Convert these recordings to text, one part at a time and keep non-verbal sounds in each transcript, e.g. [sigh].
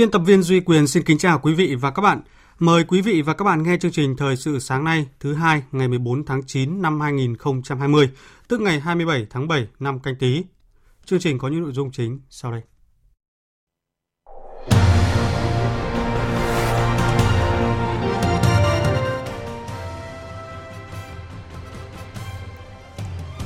Biên tập viên Duy Quyền xin kính chào quý vị và các bạn. Mời quý vị và các bạn nghe chương trình Thời sự sáng nay thứ hai ngày 14 tháng 9 năm 2020, tức ngày 27 tháng 7 năm canh tí. Chương trình có những nội dung chính sau đây.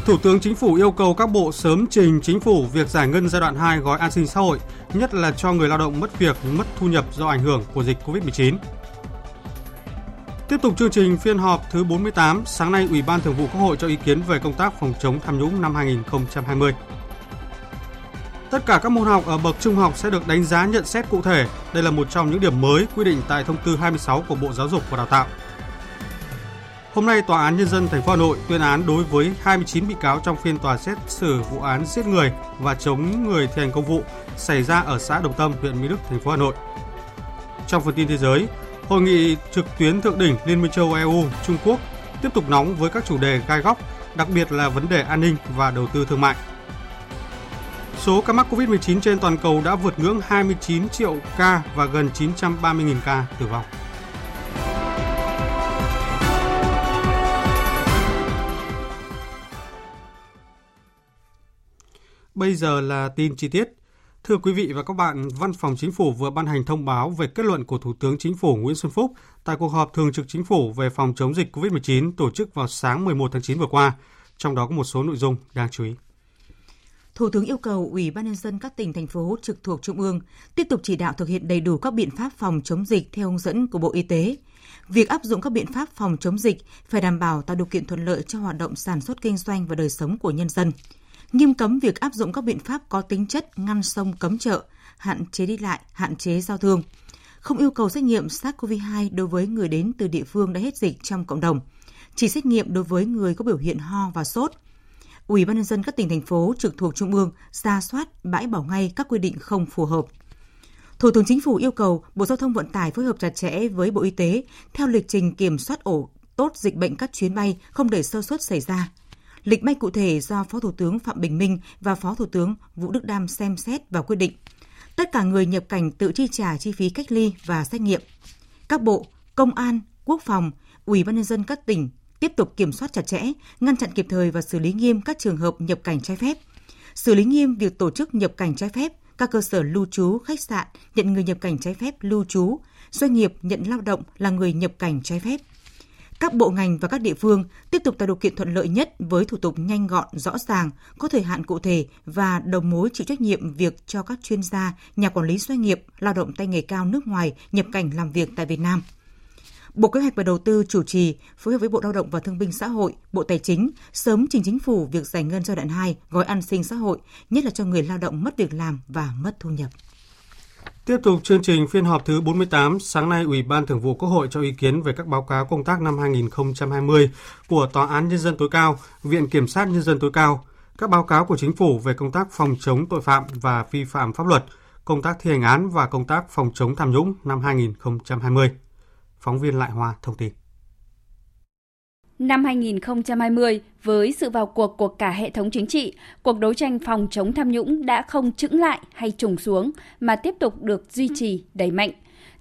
Thủ tướng Chính phủ yêu cầu các bộ sớm trình Chính phủ việc giải ngân giai đoạn 2 gói an sinh xã hội, nhất là cho người lao động mất việc, mất thu nhập do ảnh hưởng của dịch COVID-19. Tiếp tục chương trình phiên họp thứ 48, sáng nay Ủy ban Thường vụ Quốc hội cho ý kiến về công tác phòng chống tham nhũng năm 2020. Tất cả các môn học ở bậc trung học sẽ được đánh giá nhận xét cụ thể. Đây là một trong những điểm mới quy định tại thông tư 26 của Bộ Giáo dục và Đào tạo. Hôm nay, Tòa án Nhân dân thành phố Hà Nội tuyên án đối với 29 bị cáo trong phiên tòa xét xử vụ án giết người và chống người thi hành công vụ xảy ra ở xã Đồng Tâm, huyện Mỹ Đức, thành phố Hà Nội. Trong phần tin thế giới, Hội nghị trực tuyến thượng đỉnh Liên minh châu EU Trung Quốc tiếp tục nóng với các chủ đề gai góc, đặc biệt là vấn đề an ninh và đầu tư thương mại. Số ca mắc COVID-19 trên toàn cầu đã vượt ngưỡng 29 triệu ca và gần 930.000 ca tử vong. Bây giờ là tin chi tiết. Thưa quý vị và các bạn, Văn phòng Chính phủ vừa ban hành thông báo về kết luận của Thủ tướng Chính phủ Nguyễn Xuân Phúc tại cuộc họp thường trực Chính phủ về phòng chống dịch COVID-19 tổ chức vào sáng 11 tháng 9 vừa qua. Trong đó có một số nội dung đáng chú ý. Thủ tướng yêu cầu Ủy ban nhân dân các tỉnh thành phố trực thuộc trung ương tiếp tục chỉ đạo thực hiện đầy đủ các biện pháp phòng chống dịch theo hướng dẫn của Bộ Y tế. Việc áp dụng các biện pháp phòng chống dịch phải đảm bảo tạo điều kiện thuận lợi cho hoạt động sản xuất kinh doanh và đời sống của nhân dân nghiêm cấm việc áp dụng các biện pháp có tính chất ngăn sông cấm chợ, hạn chế đi lại, hạn chế giao thương, không yêu cầu xét nghiệm SARS-CoV-2 đối với người đến từ địa phương đã hết dịch trong cộng đồng, chỉ xét nghiệm đối với người có biểu hiện ho và sốt. Ủy ban nhân dân các tỉnh thành phố trực thuộc trung ương ra soát bãi bỏ ngay các quy định không phù hợp. Thủ tướng Chính phủ yêu cầu Bộ Giao thông Vận tải phối hợp chặt chẽ với Bộ Y tế theo lịch trình kiểm soát ổ tốt dịch bệnh các chuyến bay không để sơ suất xảy ra, Lịch bay cụ thể do Phó Thủ tướng Phạm Bình Minh và Phó Thủ tướng Vũ Đức Đam xem xét và quyết định. Tất cả người nhập cảnh tự chi trả chi phí cách ly và xét nghiệm. Các bộ, công an, quốc phòng, ủy ban nhân dân các tỉnh tiếp tục kiểm soát chặt chẽ, ngăn chặn kịp thời và xử lý nghiêm các trường hợp nhập cảnh trái phép. Xử lý nghiêm việc tổ chức nhập cảnh trái phép, các cơ sở lưu trú, khách sạn nhận người nhập cảnh trái phép lưu trú, doanh nghiệp nhận lao động là người nhập cảnh trái phép các bộ ngành và các địa phương tiếp tục tạo điều kiện thuận lợi nhất với thủ tục nhanh gọn, rõ ràng, có thời hạn cụ thể và đồng mối chịu trách nhiệm việc cho các chuyên gia, nhà quản lý doanh nghiệp, lao động tay nghề cao nước ngoài nhập cảnh làm việc tại Việt Nam. Bộ Kế hoạch và Đầu tư chủ trì phối hợp với Bộ Lao động và Thương binh Xã hội, Bộ Tài chính sớm trình chính phủ việc giải ngân giai đoạn 2 gói an sinh xã hội, nhất là cho người lao động mất việc làm và mất thu nhập. Tiếp tục chương trình phiên họp thứ 48, sáng nay Ủy ban Thường vụ Quốc hội cho ý kiến về các báo cáo công tác năm 2020 của Tòa án Nhân dân tối cao, Viện Kiểm sát Nhân dân tối cao, các báo cáo của Chính phủ về công tác phòng chống tội phạm và vi phạm pháp luật, công tác thi hành án và công tác phòng chống tham nhũng năm 2020. Phóng viên Lại Hoa thông tin. Năm 2020, với sự vào cuộc của cả hệ thống chính trị, cuộc đấu tranh phòng chống tham nhũng đã không chững lại hay trùng xuống mà tiếp tục được duy trì, đẩy mạnh.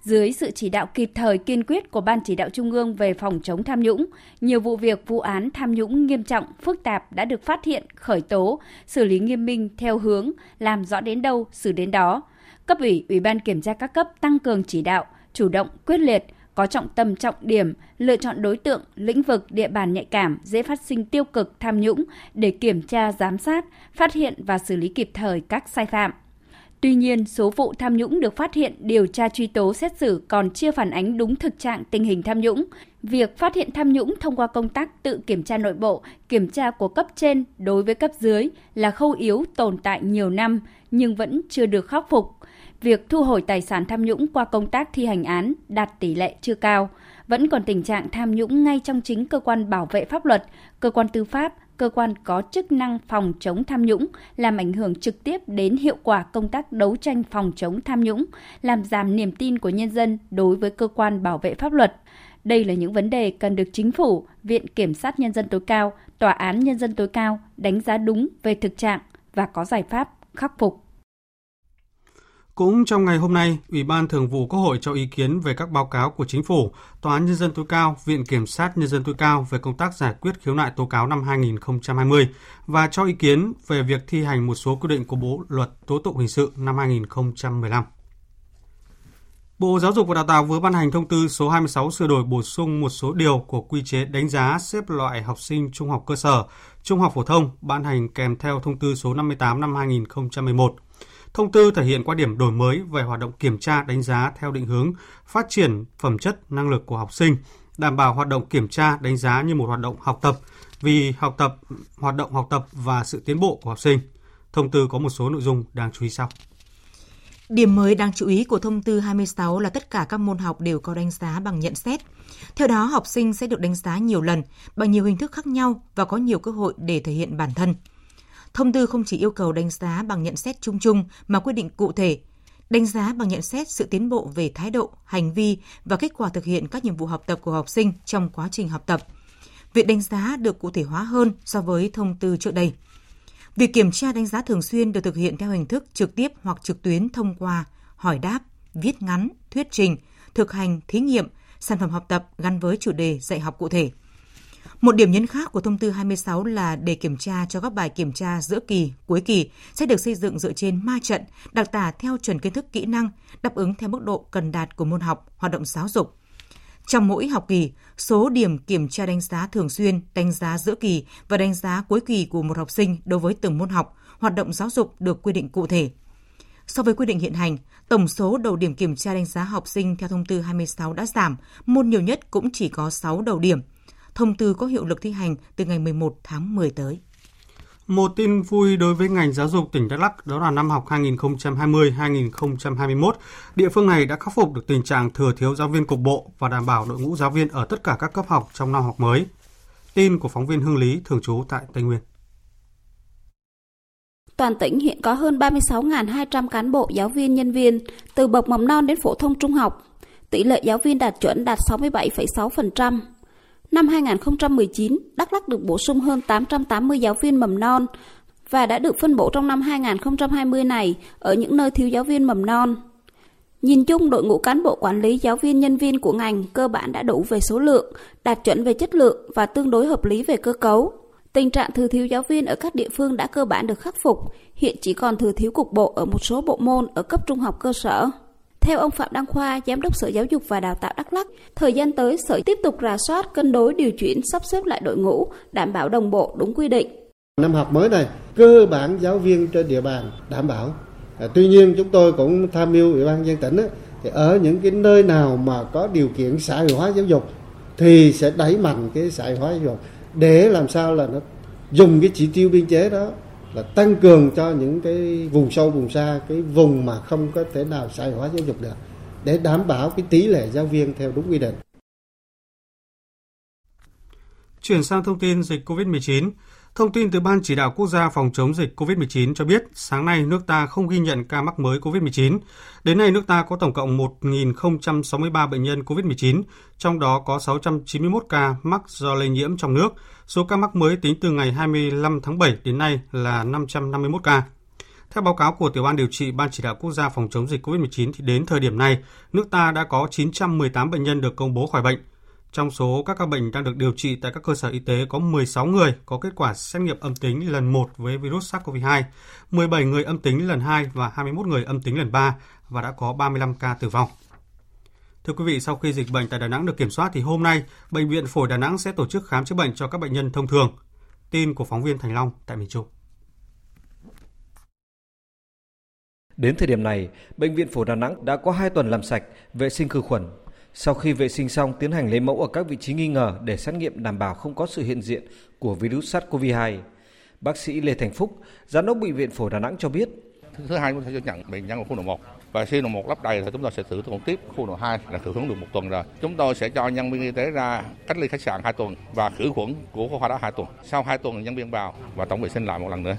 Dưới sự chỉ đạo kịp thời kiên quyết của Ban chỉ đạo Trung ương về phòng chống tham nhũng, nhiều vụ việc vụ án tham nhũng nghiêm trọng, phức tạp đã được phát hiện, khởi tố, xử lý nghiêm minh theo hướng làm rõ đến đâu, xử đến đó. Cấp ủy, Ủy ban kiểm tra các cấp tăng cường chỉ đạo, chủ động, quyết liệt, có trọng tâm trọng điểm, lựa chọn đối tượng, lĩnh vực, địa bàn nhạy cảm, dễ phát sinh tiêu cực, tham nhũng để kiểm tra, giám sát, phát hiện và xử lý kịp thời các sai phạm. Tuy nhiên, số vụ tham nhũng được phát hiện, điều tra truy tố xét xử còn chưa phản ánh đúng thực trạng tình hình tham nhũng. Việc phát hiện tham nhũng thông qua công tác tự kiểm tra nội bộ, kiểm tra của cấp trên đối với cấp dưới là khâu yếu tồn tại nhiều năm nhưng vẫn chưa được khắc phục. Việc thu hồi tài sản tham nhũng qua công tác thi hành án đạt tỷ lệ chưa cao. Vẫn còn tình trạng tham nhũng ngay trong chính cơ quan bảo vệ pháp luật, cơ quan tư pháp, cơ quan có chức năng phòng chống tham nhũng, làm ảnh hưởng trực tiếp đến hiệu quả công tác đấu tranh phòng chống tham nhũng, làm giảm niềm tin của nhân dân đối với cơ quan bảo vệ pháp luật. Đây là những vấn đề cần được chính phủ, Viện Kiểm sát Nhân dân tối cao, Tòa án Nhân dân tối cao đánh giá đúng về thực trạng và có giải pháp khắc phục. Cũng trong ngày hôm nay, Ủy ban Thường vụ Quốc hội cho ý kiến về các báo cáo của Chính phủ, Tòa án Nhân dân tối cao, Viện Kiểm sát Nhân dân tối cao về công tác giải quyết khiếu nại tố cáo năm 2020 và cho ý kiến về việc thi hành một số quy định của Bộ Luật Tố tụng Hình sự năm 2015. Bộ Giáo dục và Đào tạo vừa ban hành thông tư số 26 sửa đổi bổ sung một số điều của quy chế đánh giá xếp loại học sinh trung học cơ sở, trung học phổ thông ban hành kèm theo thông tư số 58 năm 2011 Thông tư thể hiện quan điểm đổi mới về hoạt động kiểm tra đánh giá theo định hướng phát triển phẩm chất năng lực của học sinh, đảm bảo hoạt động kiểm tra đánh giá như một hoạt động học tập vì học tập, hoạt động học tập và sự tiến bộ của học sinh. Thông tư có một số nội dung đáng chú ý sau. Điểm mới đáng chú ý của thông tư 26 là tất cả các môn học đều có đánh giá bằng nhận xét. Theo đó, học sinh sẽ được đánh giá nhiều lần bằng nhiều hình thức khác nhau và có nhiều cơ hội để thể hiện bản thân. Thông tư không chỉ yêu cầu đánh giá bằng nhận xét chung chung mà quy định cụ thể, đánh giá bằng nhận xét sự tiến bộ về thái độ, hành vi và kết quả thực hiện các nhiệm vụ học tập của học sinh trong quá trình học tập. Việc đánh giá được cụ thể hóa hơn so với thông tư trước đây. Việc kiểm tra đánh giá thường xuyên được thực hiện theo hình thức trực tiếp hoặc trực tuyến thông qua hỏi đáp, viết ngắn, thuyết trình, thực hành, thí nghiệm, sản phẩm học tập gắn với chủ đề dạy học cụ thể – một điểm nhấn khác của thông tư 26 là để kiểm tra cho các bài kiểm tra giữa kỳ, cuối kỳ sẽ được xây dựng dựa trên ma trận, đặc tả theo chuẩn kiến thức kỹ năng, đáp ứng theo mức độ cần đạt của môn học, hoạt động giáo dục. Trong mỗi học kỳ, số điểm kiểm tra đánh giá thường xuyên, đánh giá giữa kỳ và đánh giá cuối kỳ của một học sinh đối với từng môn học, hoạt động giáo dục được quy định cụ thể. So với quy định hiện hành, tổng số đầu điểm kiểm tra đánh giá học sinh theo thông tư 26 đã giảm, môn nhiều nhất cũng chỉ có 6 đầu điểm – Thông tư có hiệu lực thi hành từ ngày 11 tháng 10 tới. Một tin vui đối với ngành giáo dục tỉnh Đắk Lắk đó là năm học 2020-2021, địa phương này đã khắc phục được tình trạng thừa thiếu giáo viên cục bộ và đảm bảo đội ngũ giáo viên ở tất cả các cấp học trong năm học mới. Tin của phóng viên Hương Lý thường trú tại Tây Nguyên. Toàn tỉnh hiện có hơn 36.200 cán bộ giáo viên nhân viên từ bậc mầm non đến phổ thông trung học. Tỷ lệ giáo viên đạt chuẩn đạt 67,6%. Năm 2019, Đắk Lắk được bổ sung hơn 880 giáo viên mầm non và đã được phân bổ trong năm 2020 này ở những nơi thiếu giáo viên mầm non. Nhìn chung, đội ngũ cán bộ quản lý giáo viên nhân viên của ngành cơ bản đã đủ về số lượng, đạt chuẩn về chất lượng và tương đối hợp lý về cơ cấu. Tình trạng thừa thiếu giáo viên ở các địa phương đã cơ bản được khắc phục, hiện chỉ còn thừa thiếu cục bộ ở một số bộ môn ở cấp trung học cơ sở. Theo ông Phạm Đăng Khoa, Giám đốc Sở Giáo dục và Đào tạo Đắk Lắk, thời gian tới Sở tiếp tục rà soát, cân đối, điều chuyển, sắp xếp lại đội ngũ, đảm bảo đồng bộ đúng quy định. Năm học mới này, cơ bản giáo viên trên địa bàn đảm bảo. À, tuy nhiên chúng tôi cũng tham mưu Ủy ban dân tỉnh á, thì ở những cái nơi nào mà có điều kiện xã hội hóa giáo dục thì sẽ đẩy mạnh cái xã hội hóa giáo dục để làm sao là nó dùng cái chỉ tiêu biên chế đó là tăng cường cho những cái vùng sâu vùng xa cái vùng mà không có thể nào xã hóa giáo dục được để đảm bảo cái tỷ lệ giáo viên theo đúng quy định. Chuyển sang thông tin dịch COVID-19, Thông tin từ Ban Chỉ đạo Quốc gia phòng chống dịch COVID-19 cho biết, sáng nay nước ta không ghi nhận ca mắc mới COVID-19. Đến nay, nước ta có tổng cộng 1.063 bệnh nhân COVID-19, trong đó có 691 ca mắc do lây nhiễm trong nước. Số ca mắc mới tính từ ngày 25 tháng 7 đến nay là 551 ca. Theo báo cáo của Tiểu ban điều trị Ban Chỉ đạo Quốc gia phòng chống dịch COVID-19 thì đến thời điểm này, nước ta đã có 918 bệnh nhân được công bố khỏi bệnh. Trong số các ca bệnh đang được điều trị tại các cơ sở y tế có 16 người có kết quả xét nghiệm âm tính lần 1 với virus SARS-CoV-2, 17 người âm tính lần 2 và 21 người âm tính lần 3 và đã có 35 ca tử vong. Thưa quý vị, sau khi dịch bệnh tại Đà Nẵng được kiểm soát thì hôm nay, Bệnh viện Phổi Đà Nẵng sẽ tổ chức khám chữa bệnh cho các bệnh nhân thông thường. Tin của phóng viên Thành Long tại miền Trung. Đến thời điểm này, Bệnh viện Phổi Đà Nẵng đã có 2 tuần làm sạch, vệ sinh khử khuẩn. Sau khi vệ sinh xong, tiến hành lấy mẫu ở các vị trí nghi ngờ để xét nghiệm đảm bảo không có sự hiện diện của virus SARS-CoV-2. Bác sĩ Lê Thành Phúc, Giám đốc Bệnh viện Phổi Đà Nẵng cho biết. Thứ hai, chúng ta sẽ nhận bệnh nhân ở khu độ 1 và khi độ 1 lắp đầy thì chúng ta sẽ thử thuận tiếp khu độ 2 là thử hướng được một tuần rồi. Chúng tôi sẽ cho nhân viên y tế ra cách ly khách sạn 2 tuần và khử khuẩn của khoa đó 2 tuần. Sau 2 tuần nhân viên vào và tổng vệ sinh lại một lần nữa.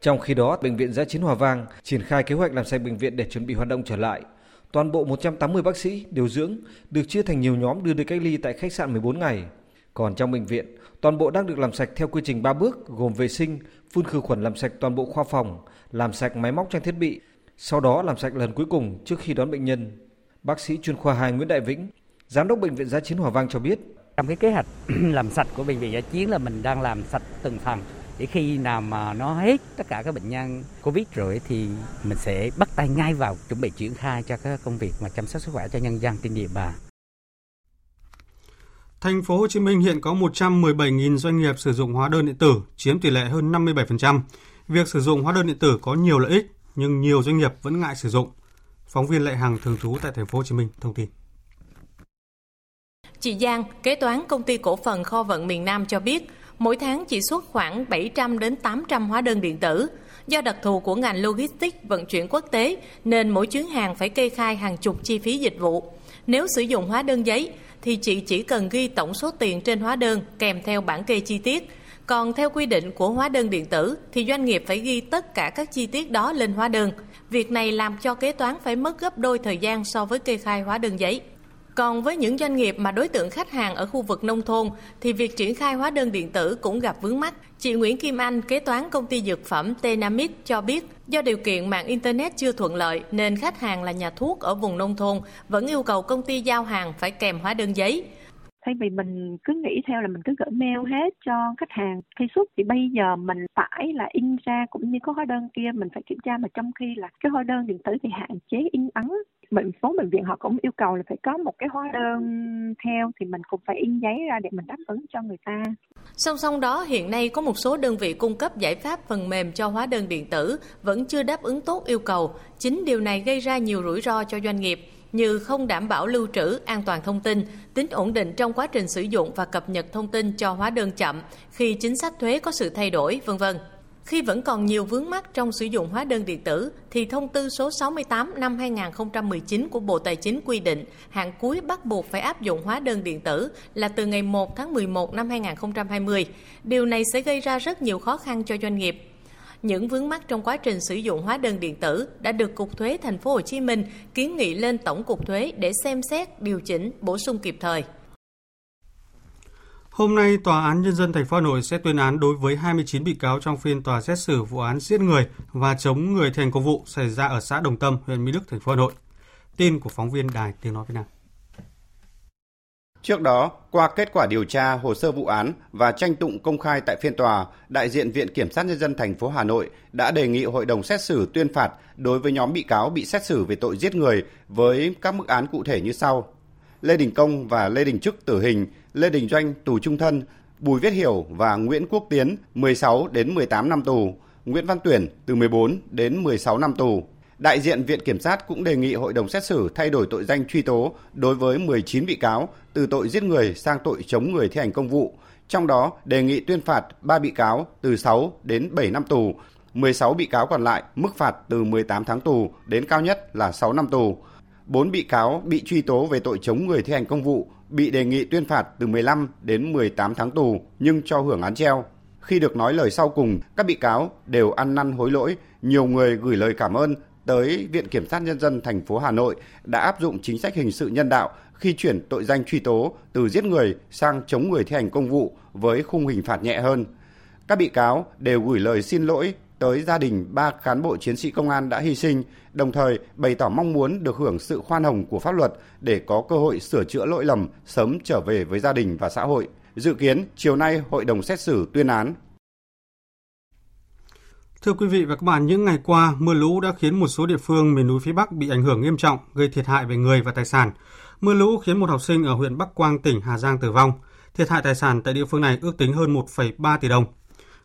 Trong khi đó, Bệnh viện Giã chiến Hòa Vang triển khai kế hoạch làm sạch bệnh viện để chuẩn bị hoạt động trở lại. Toàn bộ 180 bác sĩ, điều dưỡng được chia thành nhiều nhóm đưa đi cách ly tại khách sạn 14 ngày. Còn trong bệnh viện, toàn bộ đang được làm sạch theo quy trình 3 bước gồm vệ sinh, phun khử khuẩn làm sạch toàn bộ khoa phòng, làm sạch máy móc trang thiết bị, sau đó làm sạch lần cuối cùng trước khi đón bệnh nhân. Bác sĩ chuyên khoa 2 Nguyễn Đại Vĩnh, Giám đốc Bệnh viện Giá chiến Hòa Vang cho biết. Trong cái kế hoạch [clears throat] làm sạch của Bệnh viện Giá chiến là mình đang làm sạch từng phần để khi nào mà nó hết tất cả các bệnh nhân Covid rồi thì mình sẽ bắt tay ngay vào chuẩn bị triển khai cho các công việc mà chăm sóc sức khỏe cho nhân dân trên địa bàn. Thành phố Hồ Chí Minh hiện có 117.000 doanh nghiệp sử dụng hóa đơn điện tử, chiếm tỷ lệ hơn 57%. Việc sử dụng hóa đơn điện tử có nhiều lợi ích, nhưng nhiều doanh nghiệp vẫn ngại sử dụng. Phóng viên Lệ Hằng thường trú tại Thành phố Hồ Chí Minh thông tin. Chị Giang, kế toán công ty cổ phần kho vận miền Nam cho biết, mỗi tháng chỉ xuất khoảng 700 đến 800 hóa đơn điện tử. Do đặc thù của ngành logistics vận chuyển quốc tế, nên mỗi chuyến hàng phải kê khai hàng chục chi phí dịch vụ. Nếu sử dụng hóa đơn giấy, thì chị chỉ cần ghi tổng số tiền trên hóa đơn kèm theo bản kê chi tiết. Còn theo quy định của hóa đơn điện tử, thì doanh nghiệp phải ghi tất cả các chi tiết đó lên hóa đơn. Việc này làm cho kế toán phải mất gấp đôi thời gian so với kê khai hóa đơn giấy. Còn với những doanh nghiệp mà đối tượng khách hàng ở khu vực nông thôn thì việc triển khai hóa đơn điện tử cũng gặp vướng mắt. Chị Nguyễn Kim Anh, kế toán công ty dược phẩm Tenamit cho biết, do điều kiện mạng Internet chưa thuận lợi nên khách hàng là nhà thuốc ở vùng nông thôn vẫn yêu cầu công ty giao hàng phải kèm hóa đơn giấy thay vì mình cứ nghĩ theo là mình cứ gửi mail hết cho khách hàng khi xuất thì bây giờ mình phải là in ra cũng như có hóa đơn kia mình phải kiểm tra mà trong khi là cái hóa đơn điện tử thì hạn chế in ấn bệnh số bệnh viện họ cũng yêu cầu là phải có một cái hóa đơn theo thì mình cũng phải in giấy ra để mình đáp ứng cho người ta. Song song đó hiện nay có một số đơn vị cung cấp giải pháp phần mềm cho hóa đơn điện tử vẫn chưa đáp ứng tốt yêu cầu. Chính điều này gây ra nhiều rủi ro cho doanh nghiệp như không đảm bảo lưu trữ an toàn thông tin, tính ổn định trong quá trình sử dụng và cập nhật thông tin cho hóa đơn chậm khi chính sách thuế có sự thay đổi, vân vân. Khi vẫn còn nhiều vướng mắc trong sử dụng hóa đơn điện tử, thì thông tư số 68 năm 2019 của Bộ Tài chính quy định hạn cuối bắt buộc phải áp dụng hóa đơn điện tử là từ ngày 1 tháng 11 năm 2020. Điều này sẽ gây ra rất nhiều khó khăn cho doanh nghiệp. Những vướng mắc trong quá trình sử dụng hóa đơn điện tử đã được Cục Thuế Thành phố Hồ Chí Minh kiến nghị lên Tổng cục Thuế để xem xét, điều chỉnh, bổ sung kịp thời. Hôm nay, Tòa án Nhân dân thành phố Hà Nội sẽ tuyên án đối với 29 bị cáo trong phiên tòa xét xử vụ án giết người và chống người thi hành công vụ xảy ra ở xã Đồng Tâm, huyện Mỹ Đức, thành phố Hà Nội. Tin của phóng viên Đài Tiếng Nói Việt Nam. Trước đó, qua kết quả điều tra hồ sơ vụ án và tranh tụng công khai tại phiên tòa, đại diện Viện Kiểm sát Nhân dân thành phố Hà Nội đã đề nghị hội đồng xét xử tuyên phạt đối với nhóm bị cáo bị xét xử về tội giết người với các mức án cụ thể như sau. Lê Đình Công và Lê Đình Trức tử hình, Lê Đình Doanh tù trung thân, Bùi Viết Hiểu và Nguyễn Quốc Tiến 16 đến 18 năm tù, Nguyễn Văn Tuyển từ 14 đến 16 năm tù. Đại diện Viện Kiểm sát cũng đề nghị hội đồng xét xử thay đổi tội danh truy tố đối với 19 bị cáo từ tội giết người sang tội chống người thi hành công vụ. Trong đó đề nghị tuyên phạt 3 bị cáo từ 6 đến 7 năm tù, 16 bị cáo còn lại mức phạt từ 18 tháng tù đến cao nhất là 6 năm tù. 4 bị cáo bị truy tố về tội chống người thi hành công vụ bị đề nghị tuyên phạt từ 15 đến 18 tháng tù nhưng cho hưởng án treo. Khi được nói lời sau cùng, các bị cáo đều ăn năn hối lỗi, nhiều người gửi lời cảm ơn tới Viện Kiểm sát Nhân dân thành phố Hà Nội đã áp dụng chính sách hình sự nhân đạo khi chuyển tội danh truy tố từ giết người sang chống người thi hành công vụ với khung hình phạt nhẹ hơn. Các bị cáo đều gửi lời xin lỗi tới gia đình ba cán bộ chiến sĩ công an đã hy sinh, đồng thời bày tỏ mong muốn được hưởng sự khoan hồng của pháp luật để có cơ hội sửa chữa lỗi lầm, sớm trở về với gia đình và xã hội. Dự kiến chiều nay hội đồng xét xử tuyên án Thưa quý vị và các bạn, những ngày qua, mưa lũ đã khiến một số địa phương miền núi phía Bắc bị ảnh hưởng nghiêm trọng, gây thiệt hại về người và tài sản. Mưa lũ khiến một học sinh ở huyện Bắc Quang, tỉnh Hà Giang tử vong. Thiệt hại tài sản tại địa phương này ước tính hơn 1,3 tỷ đồng.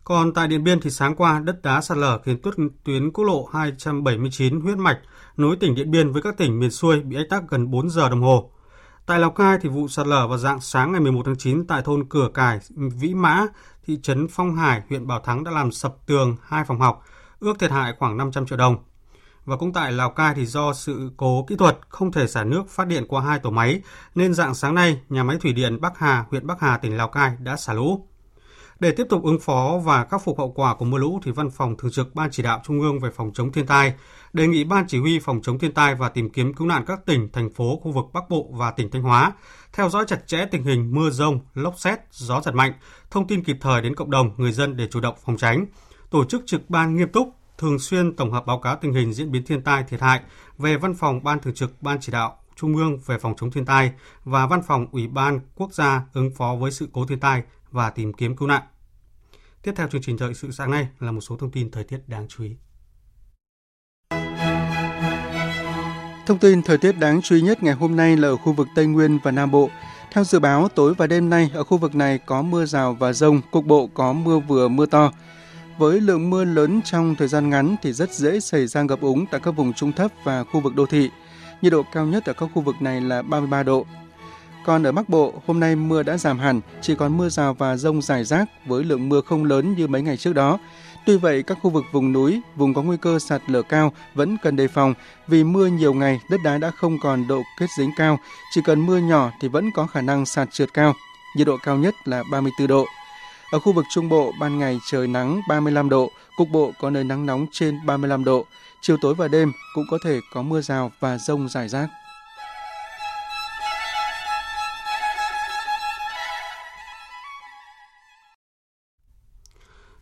Còn tại Điện Biên thì sáng qua đất đá sạt lở khiến tuyến quốc lộ 279 huyết mạch nối tỉnh Điện Biên với các tỉnh miền xuôi bị ách tắc gần 4 giờ đồng hồ. Tại Lào Cai thì vụ sạt lở vào dạng sáng ngày 11 tháng 9 tại thôn Cửa Cải, Vĩ Mã, thị trấn Phong Hải, huyện Bảo Thắng đã làm sập tường hai phòng học, ước thiệt hại khoảng 500 triệu đồng. Và cũng tại Lào Cai thì do sự cố kỹ thuật không thể xả nước phát điện qua hai tổ máy nên dạng sáng nay nhà máy thủy điện Bắc Hà, huyện Bắc Hà, tỉnh Lào Cai đã xả lũ. Để tiếp tục ứng phó và khắc phục hậu quả của mưa lũ thì Văn phòng Thường trực Ban Chỉ đạo Trung ương về phòng chống thiên tai đề nghị Ban Chỉ huy phòng chống thiên tai và tìm kiếm cứu nạn các tỉnh, thành phố, khu vực Bắc Bộ và tỉnh Thanh Hóa theo dõi chặt chẽ tình hình mưa rông, lốc xét, gió giật mạnh, thông tin kịp thời đến cộng đồng, người dân để chủ động phòng tránh, tổ chức trực ban nghiêm túc, thường xuyên tổng hợp báo cáo tình hình diễn biến thiên tai thiệt hại về Văn phòng Ban Thường trực Ban Chỉ đạo Trung ương về phòng chống thiên tai và Văn phòng Ủy ban Quốc gia ứng phó với sự cố thiên tai và tìm kiếm cứu nạn. Tiếp theo chương trình thời sự sáng nay là một số thông tin thời tiết đáng chú ý. Thông tin thời tiết đáng chú ý nhất ngày hôm nay là ở khu vực Tây Nguyên và Nam Bộ. Theo dự báo, tối và đêm nay ở khu vực này có mưa rào và rông, cục bộ có mưa vừa mưa to. Với lượng mưa lớn trong thời gian ngắn thì rất dễ xảy ra ngập úng tại các vùng trung thấp và khu vực đô thị. Nhiệt độ cao nhất ở các khu vực này là 33 độ. Còn ở Bắc Bộ, hôm nay mưa đã giảm hẳn, chỉ còn mưa rào và rông rải rác với lượng mưa không lớn như mấy ngày trước đó. Tuy vậy, các khu vực vùng núi, vùng có nguy cơ sạt lở cao vẫn cần đề phòng vì mưa nhiều ngày, đất đá đã không còn độ kết dính cao, chỉ cần mưa nhỏ thì vẫn có khả năng sạt trượt cao. Nhiệt độ cao nhất là 34 độ. Ở khu vực Trung Bộ, ban ngày trời nắng 35 độ, cục bộ có nơi nắng nóng trên 35 độ. Chiều tối và đêm cũng có thể có mưa rào và rông rải rác.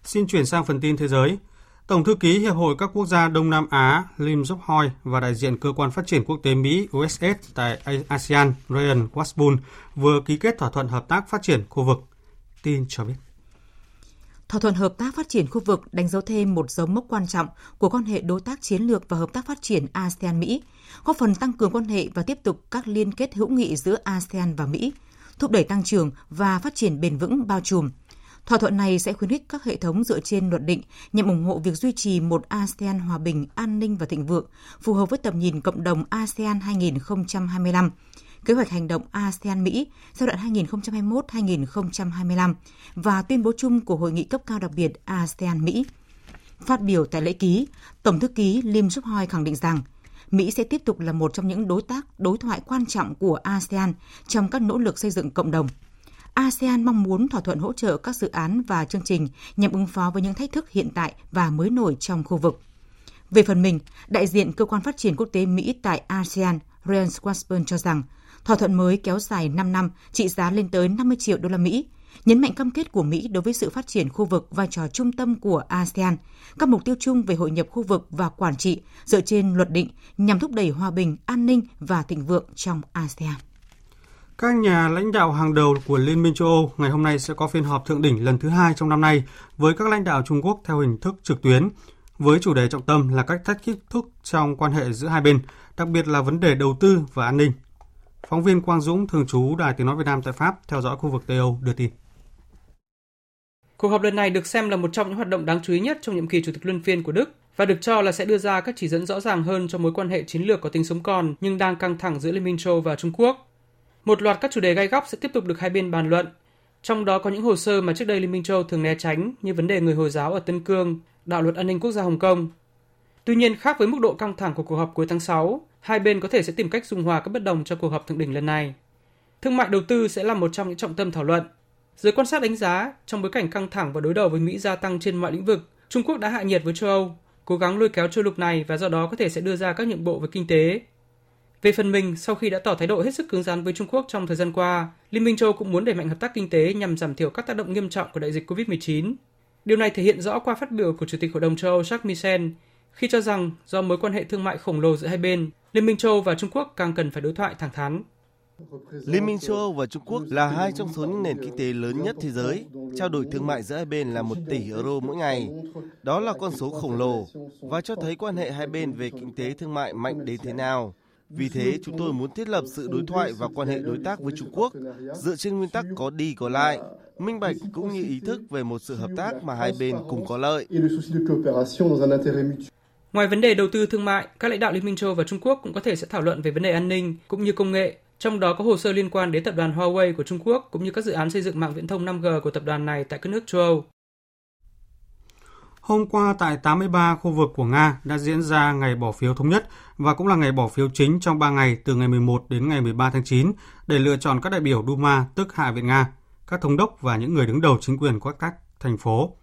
Xin chuyển sang phần tin thế giới. Tổng thư ký Hiệp hội các quốc gia Đông Nam Á Lim Sok Hoi và đại diện Cơ quan Phát triển Quốc tế Mỹ USS tại ASEAN Ryan Wasbun vừa ký kết thỏa thuận hợp tác phát triển khu vực. Tin cho biết. Thỏa thuận hợp tác phát triển khu vực đánh dấu thêm một dấu mốc quan trọng của quan hệ đối tác chiến lược và hợp tác phát triển ASEAN-Mỹ, góp phần tăng cường quan hệ và tiếp tục các liên kết hữu nghị giữa ASEAN và Mỹ, thúc đẩy tăng trưởng và phát triển bền vững bao trùm, Thỏa thuận này sẽ khuyến khích các hệ thống dựa trên luật định nhằm ủng hộ việc duy trì một ASEAN hòa bình, an ninh và thịnh vượng, phù hợp với tầm nhìn cộng đồng ASEAN 2025, kế hoạch hành động ASEAN-Mỹ giai đoạn 2021-2025 và tuyên bố chung của Hội nghị cấp cao đặc biệt ASEAN-Mỹ. Phát biểu tại lễ ký, Tổng thư ký Lim Suk Hoi khẳng định rằng Mỹ sẽ tiếp tục là một trong những đối tác đối thoại quan trọng của ASEAN trong các nỗ lực xây dựng cộng đồng – ASEAN mong muốn thỏa thuận hỗ trợ các dự án và chương trình nhằm ứng phó với những thách thức hiện tại và mới nổi trong khu vực. Về phần mình, đại diện Cơ quan Phát triển Quốc tế Mỹ tại ASEAN, Ryan Squasburn cho rằng thỏa thuận mới kéo dài 5 năm, trị giá lên tới 50 triệu đô la Mỹ, nhấn mạnh cam kết của Mỹ đối với sự phát triển khu vực vai trò trung tâm của ASEAN, các mục tiêu chung về hội nhập khu vực và quản trị dựa trên luật định nhằm thúc đẩy hòa bình, an ninh và thịnh vượng trong ASEAN. Các nhà lãnh đạo hàng đầu của Liên minh châu Âu ngày hôm nay sẽ có phiên họp thượng đỉnh lần thứ hai trong năm nay với các lãnh đạo Trung Quốc theo hình thức trực tuyến, với chủ đề trọng tâm là cách thách thức trong quan hệ giữa hai bên, đặc biệt là vấn đề đầu tư và an ninh. Phóng viên Quang Dũng, thường trú Đài Tiếng Nói Việt Nam tại Pháp, theo dõi khu vực Tây Âu đưa tin. Cuộc họp lần này được xem là một trong những hoạt động đáng chú ý nhất trong nhiệm kỳ chủ tịch luân phiên của Đức và được cho là sẽ đưa ra các chỉ dẫn rõ ràng hơn cho mối quan hệ chiến lược có tính sống còn nhưng đang căng thẳng giữa Liên minh châu và Trung Quốc. Một loạt các chủ đề gai góc sẽ tiếp tục được hai bên bàn luận, trong đó có những hồ sơ mà trước đây Liên minh châu thường né tránh như vấn đề người Hồi giáo ở Tân Cương, đạo luật an ninh quốc gia Hồng Kông. Tuy nhiên, khác với mức độ căng thẳng của cuộc họp cuối tháng 6, hai bên có thể sẽ tìm cách dung hòa các bất đồng cho cuộc họp thượng đỉnh lần này. Thương mại đầu tư sẽ là một trong những trọng tâm thảo luận. Giới quan sát đánh giá, trong bối cảnh căng thẳng và đối đầu với Mỹ gia tăng trên mọi lĩnh vực, Trung Quốc đã hạ nhiệt với châu Âu, cố gắng lôi kéo châu lục này và do đó có thể sẽ đưa ra các nhượng bộ về kinh tế, về phần mình, sau khi đã tỏ thái độ hết sức cứng rắn với Trung Quốc trong thời gian qua, Liên minh châu cũng muốn đẩy mạnh hợp tác kinh tế nhằm giảm thiểu các tác động nghiêm trọng của đại dịch COVID-19. Điều này thể hiện rõ qua phát biểu của Chủ tịch Hội đồng châu Âu Jacques Michel khi cho rằng do mối quan hệ thương mại khổng lồ giữa hai bên, Liên minh châu và Trung Quốc càng cần phải đối thoại thẳng thắn. Liên minh châu Âu và Trung Quốc là hai trong số những nền kinh tế lớn nhất thế giới. Trao đổi thương mại giữa hai bên là 1 tỷ euro mỗi ngày. Đó là con số khổng lồ và cho thấy quan hệ hai bên về kinh tế thương mại mạnh đến thế nào. Vì thế, chúng tôi muốn thiết lập sự đối thoại và quan hệ đối tác với Trung Quốc dựa trên nguyên tắc có đi có lại, minh bạch cũng như ý thức về một sự hợp tác mà hai bên cùng có lợi. Ngoài vấn đề đầu tư thương mại, các lãnh đạo Liên minh châu và Trung Quốc cũng có thể sẽ thảo luận về vấn đề an ninh cũng như công nghệ, trong đó có hồ sơ liên quan đến tập đoàn Huawei của Trung Quốc cũng như các dự án xây dựng mạng viễn thông 5G của tập đoàn này tại các nước châu Âu. Hôm qua tại 83 khu vực của Nga đã diễn ra ngày bỏ phiếu thống nhất và cũng là ngày bỏ phiếu chính trong 3 ngày từ ngày 11 đến ngày 13 tháng 9 để lựa chọn các đại biểu Duma tức Hạ viện Nga, các thống đốc và những người đứng đầu chính quyền của các thành phố.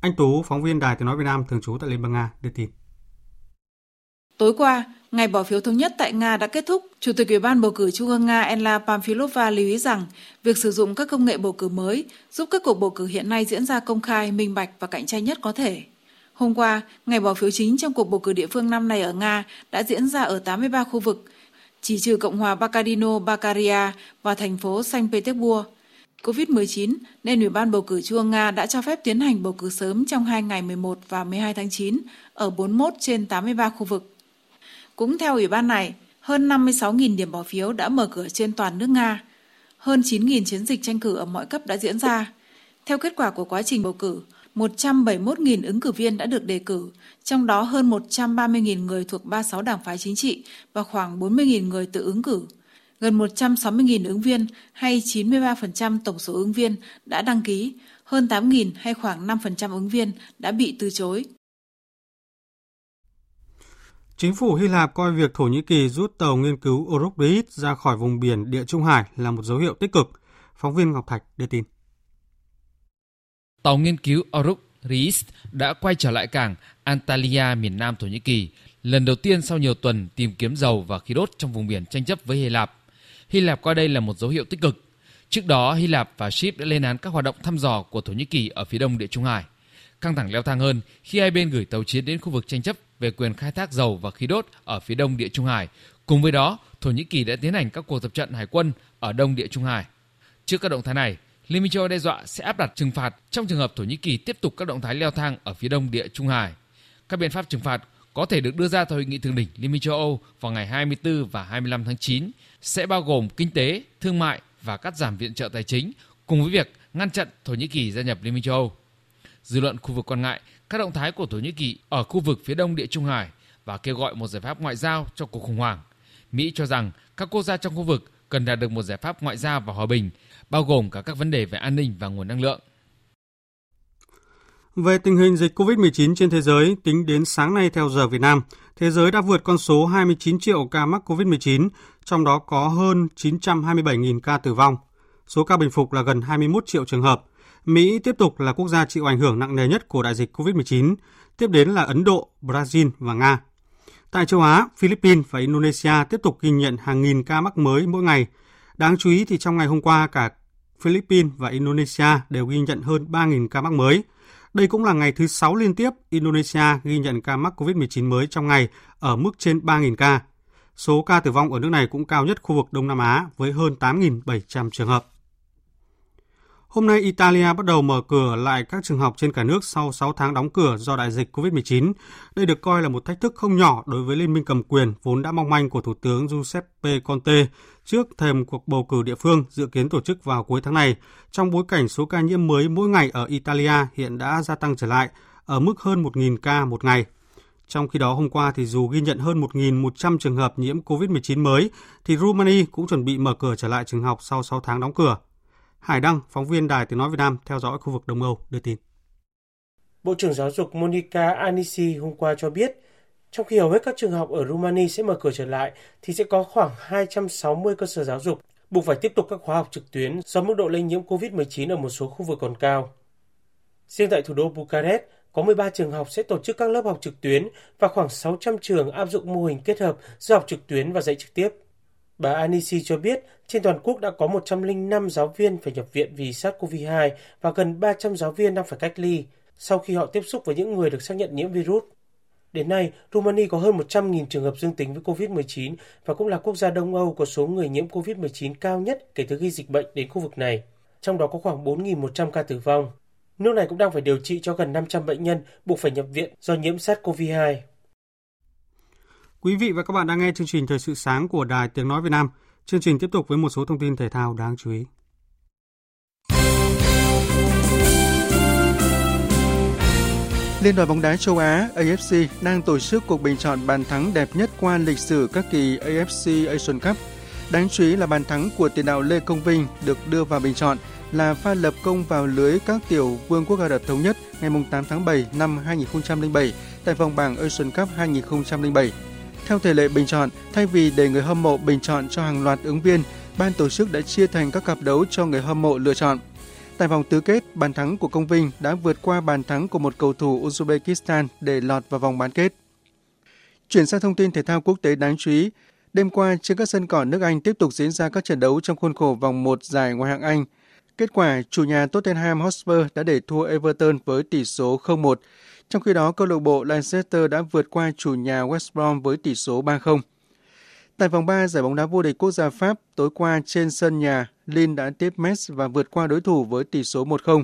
Anh Tú, phóng viên Đài Tiếng Nói Việt Nam thường trú tại Liên bang Nga, đưa tin. Tối qua, ngày bỏ phiếu thống nhất tại Nga đã kết thúc. Chủ tịch Ủy ban bầu cử Trung ương Nga Enla Pamfilova lưu ý rằng việc sử dụng các công nghệ bầu cử mới giúp các cuộc bầu cử hiện nay diễn ra công khai, minh bạch và cạnh tranh nhất có thể. Hôm qua, ngày bỏ phiếu chính trong cuộc bầu cử địa phương năm nay ở Nga đã diễn ra ở 83 khu vực, chỉ trừ Cộng hòa Bakadino Bakaria và thành phố Saint Petersburg. COVID-19 nên Ủy ban bầu cử Trung ương Nga đã cho phép tiến hành bầu cử sớm trong hai ngày 11 và 12 tháng 9 ở 41 trên 83 khu vực. Cũng theo Ủy ban này, hơn 56.000 điểm bỏ phiếu đã mở cửa trên toàn nước Nga. Hơn 9.000 chiến dịch tranh cử ở mọi cấp đã diễn ra. Theo kết quả của quá trình bầu cử, 171.000 ứng cử viên đã được đề cử, trong đó hơn 130.000 người thuộc 36 đảng phái chính trị và khoảng 40.000 người tự ứng cử. Gần 160.000 ứng viên hay 93% tổng số ứng viên đã đăng ký, hơn 8.000 hay khoảng 5% ứng viên đã bị từ chối. Chính phủ Hy Lạp coi việc Thổ Nhĩ Kỳ rút tàu nghiên cứu Euroclid ra khỏi vùng biển Địa Trung Hải là một dấu hiệu tích cực. Phóng viên Ngọc Thạch đưa tin. Tàu nghiên cứu Oruk Reis đã quay trở lại cảng Antalya miền Nam Thổ Nhĩ Kỳ, lần đầu tiên sau nhiều tuần tìm kiếm dầu và khí đốt trong vùng biển tranh chấp với Hy Lạp. Hy Lạp coi đây là một dấu hiệu tích cực. Trước đó, Hy Lạp và Ship đã lên án các hoạt động thăm dò của Thổ Nhĩ Kỳ ở phía đông Địa Trung Hải. Căng thẳng leo thang hơn khi hai bên gửi tàu chiến đến khu vực tranh chấp về quyền khai thác dầu và khí đốt ở phía đông Địa Trung Hải. Cùng với đó, Thổ Nhĩ Kỳ đã tiến hành các cuộc tập trận hải quân ở đông Địa Trung Hải. Trước các động thái này, Liên minh châu Âu đe dọa sẽ áp đặt trừng phạt trong trường hợp Thổ Nhĩ Kỳ tiếp tục các động thái leo thang ở phía đông địa Trung Hải. Các biện pháp trừng phạt có thể được đưa ra tại hội nghị thượng đỉnh Liên minh châu Âu vào ngày 24 và 25 tháng 9 sẽ bao gồm kinh tế, thương mại và cắt giảm viện trợ tài chính cùng với việc ngăn chặn Thổ Nhĩ Kỳ gia nhập Liên minh châu Âu. Dư luận khu vực quan ngại các động thái của Thổ Nhĩ Kỳ ở khu vực phía đông địa Trung Hải và kêu gọi một giải pháp ngoại giao cho cuộc khủng hoảng. Mỹ cho rằng các quốc gia trong khu vực cần đạt được một giải pháp ngoại giao và hòa bình bao gồm cả các vấn đề về an ninh và nguồn năng lượng. Về tình hình dịch COVID-19 trên thế giới, tính đến sáng nay theo giờ Việt Nam, thế giới đã vượt con số 29 triệu ca mắc COVID-19, trong đó có hơn 927.000 ca tử vong. Số ca bình phục là gần 21 triệu trường hợp. Mỹ tiếp tục là quốc gia chịu ảnh hưởng nặng nề nhất của đại dịch COVID-19, tiếp đến là Ấn Độ, Brazil và Nga. Tại châu Á, Philippines và Indonesia tiếp tục ghi nhận hàng nghìn ca mắc mới mỗi ngày. Đáng chú ý thì trong ngày hôm qua cả Philippines và Indonesia đều ghi nhận hơn 3.000 ca mắc mới. Đây cũng là ngày thứ 6 liên tiếp Indonesia ghi nhận ca mắc COVID-19 mới trong ngày ở mức trên 3.000 ca. Số ca tử vong ở nước này cũng cao nhất khu vực Đông Nam Á với hơn 8.700 trường hợp. Hôm nay, Italia bắt đầu mở cửa lại các trường học trên cả nước sau 6 tháng đóng cửa do đại dịch COVID-19. Đây được coi là một thách thức không nhỏ đối với Liên minh cầm quyền vốn đã mong manh của Thủ tướng Giuseppe Conte trước thềm cuộc bầu cử địa phương dự kiến tổ chức vào cuối tháng này, trong bối cảnh số ca nhiễm mới mỗi ngày ở Italia hiện đã gia tăng trở lại ở mức hơn 1.000 ca một ngày. Trong khi đó, hôm qua thì dù ghi nhận hơn 1.100 trường hợp nhiễm COVID-19 mới, thì Rumani cũng chuẩn bị mở cửa trở lại trường học sau 6 tháng đóng cửa. Hải Đăng, phóng viên Đài Tiếng Nói Việt Nam theo dõi khu vực Đông Âu, đưa tin. Bộ trưởng Giáo dục Monica Anisi hôm qua cho biết, trong khi hầu hết các trường học ở Romania sẽ mở cửa trở lại, thì sẽ có khoảng 260 cơ sở giáo dục buộc phải tiếp tục các khóa học trực tuyến do mức độ lây nhiễm COVID-19 ở một số khu vực còn cao. Riêng tại thủ đô Bucharest, có 13 trường học sẽ tổ chức các lớp học trực tuyến và khoảng 600 trường áp dụng mô hình kết hợp giữa học trực tuyến và dạy trực tiếp. Bà Anisi cho biết trên toàn quốc đã có 105 giáo viên phải nhập viện vì SARS-CoV-2 và gần 300 giáo viên đang phải cách ly sau khi họ tiếp xúc với những người được xác nhận nhiễm virus. Đến nay, Romania có hơn 100.000 trường hợp dương tính với COVID-19 và cũng là quốc gia Đông Âu có số người nhiễm COVID-19 cao nhất kể từ khi dịch bệnh đến khu vực này. Trong đó có khoảng 4.100 ca tử vong. Nước này cũng đang phải điều trị cho gần 500 bệnh nhân buộc phải nhập viện do nhiễm SARS-CoV-2. Quý vị và các bạn đang nghe chương trình Thời sự sáng của Đài Tiếng Nói Việt Nam. Chương trình tiếp tục với một số thông tin thể thao đáng chú ý. Liên đoàn bóng đá châu Á AFC đang tổ chức cuộc bình chọn bàn thắng đẹp nhất qua lịch sử các kỳ AFC Asian Cup. Đáng chú ý là bàn thắng của tiền đạo Lê Công Vinh được đưa vào bình chọn là pha lập công vào lưới các tiểu vương quốc Ả Rập Thống Nhất ngày 8 tháng 7 năm 2007 tại vòng bảng Asian Cup 2007. Theo thể lệ bình chọn, thay vì để người hâm mộ bình chọn cho hàng loạt ứng viên, ban tổ chức đã chia thành các cặp đấu cho người hâm mộ lựa chọn. Tại vòng tứ kết, bàn thắng của Công Vinh đã vượt qua bàn thắng của một cầu thủ Uzbekistan để lọt vào vòng bán kết. Chuyển sang thông tin thể thao quốc tế đáng chú ý, đêm qua trên các sân cỏ nước Anh tiếp tục diễn ra các trận đấu trong khuôn khổ vòng 1 giải ngoại hạng Anh. Kết quả, chủ nhà Tottenham Hotspur đã để thua Everton với tỷ số 0-1. Trong khi đó, câu lạc bộ Leicester đã vượt qua chủ nhà West Brom với tỷ số 3-0. Tại vòng 3 giải bóng đá vô địch quốc gia Pháp, tối qua trên sân nhà, Lin đã tiếp Metz và vượt qua đối thủ với tỷ số 1-0.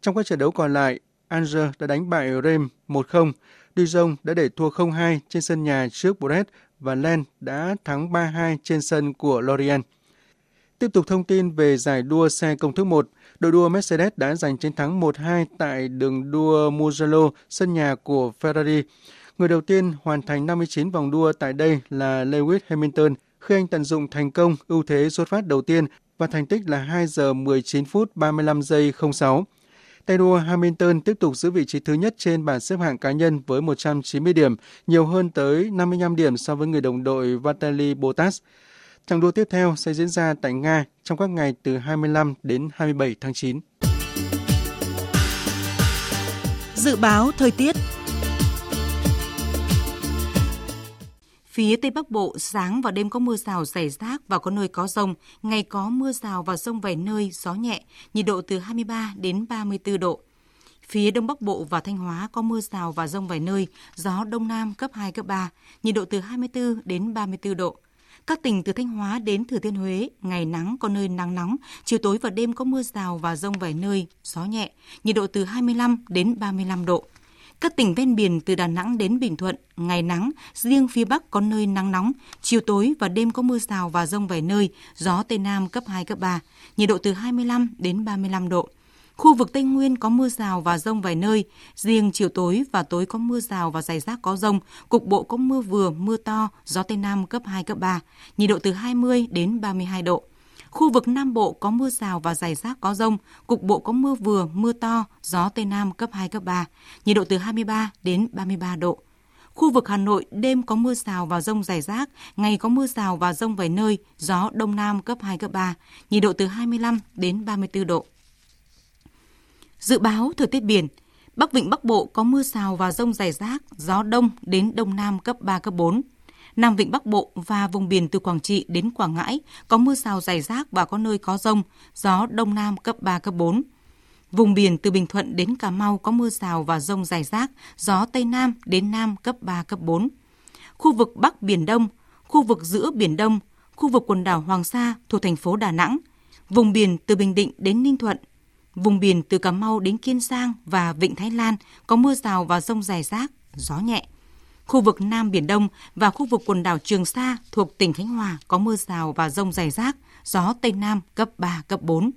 Trong các trận đấu còn lại, Angers đã đánh bại Reims 1-0, Dijon đã để thua 0-2 trên sân nhà trước Brest và Lens đã thắng 3-2 trên sân của Lorient. Tiếp tục thông tin về giải đua xe công thức 1, đội đua Mercedes đã giành chiến thắng 1-2 tại đường đua Mugello, sân nhà của Ferrari. Người đầu tiên hoàn thành 59 vòng đua tại đây là Lewis Hamilton khi anh tận dụng thành công ưu thế xuất phát đầu tiên và thành tích là 2 giờ 19 phút 35 giây 06. Tay đua Hamilton tiếp tục giữ vị trí thứ nhất trên bảng xếp hạng cá nhân với 190 điểm, nhiều hơn tới 55 điểm so với người đồng đội Vitaly Bottas. Chặng đua tiếp theo sẽ diễn ra tại Nga trong các ngày từ 25 đến 27 tháng 9. Dự báo thời tiết Phía Tây Bắc Bộ, sáng và đêm có mưa rào rải rác và có nơi có rông, ngày có mưa rào và rông vài nơi, gió nhẹ, nhiệt độ từ 23 đến 34 độ. Phía Đông Bắc Bộ và Thanh Hóa có mưa rào và rông vài nơi, gió Đông Nam cấp 2, cấp 3, nhiệt độ từ 24 đến 34 độ. Các tỉnh từ Thanh Hóa đến Thừa Thiên Huế, ngày nắng có nơi nắng nóng, chiều tối và đêm có mưa rào và rông vài nơi, gió nhẹ, nhiệt độ từ 25 đến 35 độ. Các tỉnh ven biển từ Đà Nẵng đến Bình Thuận, ngày nắng, riêng phía Bắc có nơi nắng nóng, chiều tối và đêm có mưa rào và rông vài nơi, gió Tây Nam cấp 2, cấp 3, nhiệt độ từ 25 đến 35 độ. Khu vực Tây Nguyên có mưa rào và rông vài nơi, riêng chiều tối và tối có mưa rào và dài rác có rông, cục bộ có mưa vừa, mưa to, gió Tây Nam cấp 2, cấp 3, nhiệt độ từ 20 đến 32 độ. Khu vực Nam Bộ có mưa rào và rải rác có rông, cục bộ có mưa vừa, mưa to, gió Tây Nam cấp 2, cấp 3, nhiệt độ từ 23 đến 33 độ. Khu vực Hà Nội đêm có mưa rào và rông rải rác, ngày có mưa rào và rông vài nơi, gió Đông Nam cấp 2, cấp 3, nhiệt độ từ 25 đến 34 độ. Dự báo thời tiết biển, Bắc Vịnh Bắc Bộ có mưa rào và rông rải rác, gió đông đến đông nam cấp 3, cấp 4. Nam Vịnh Bắc Bộ và vùng biển từ Quảng Trị đến Quảng Ngãi có mưa rào rải rác và có nơi có rông, gió đông nam cấp 3, cấp 4. Vùng biển từ Bình Thuận đến Cà Mau có mưa rào và rông rải rác, gió Tây Nam đến Nam cấp 3, cấp 4. Khu vực Bắc Biển Đông, khu vực giữa Biển Đông, khu vực quần đảo Hoàng Sa thuộc thành phố Đà Nẵng, vùng biển từ Bình Định đến Ninh Thuận, vùng biển từ Cà Mau đến Kiên Giang và Vịnh Thái Lan có mưa rào và rông rải rác, gió nhẹ. Khu vực Nam Biển Đông và khu vực quần đảo Trường Sa thuộc tỉnh Khánh Hòa có mưa rào và rông rải rác, gió Tây Nam cấp 3, cấp 4.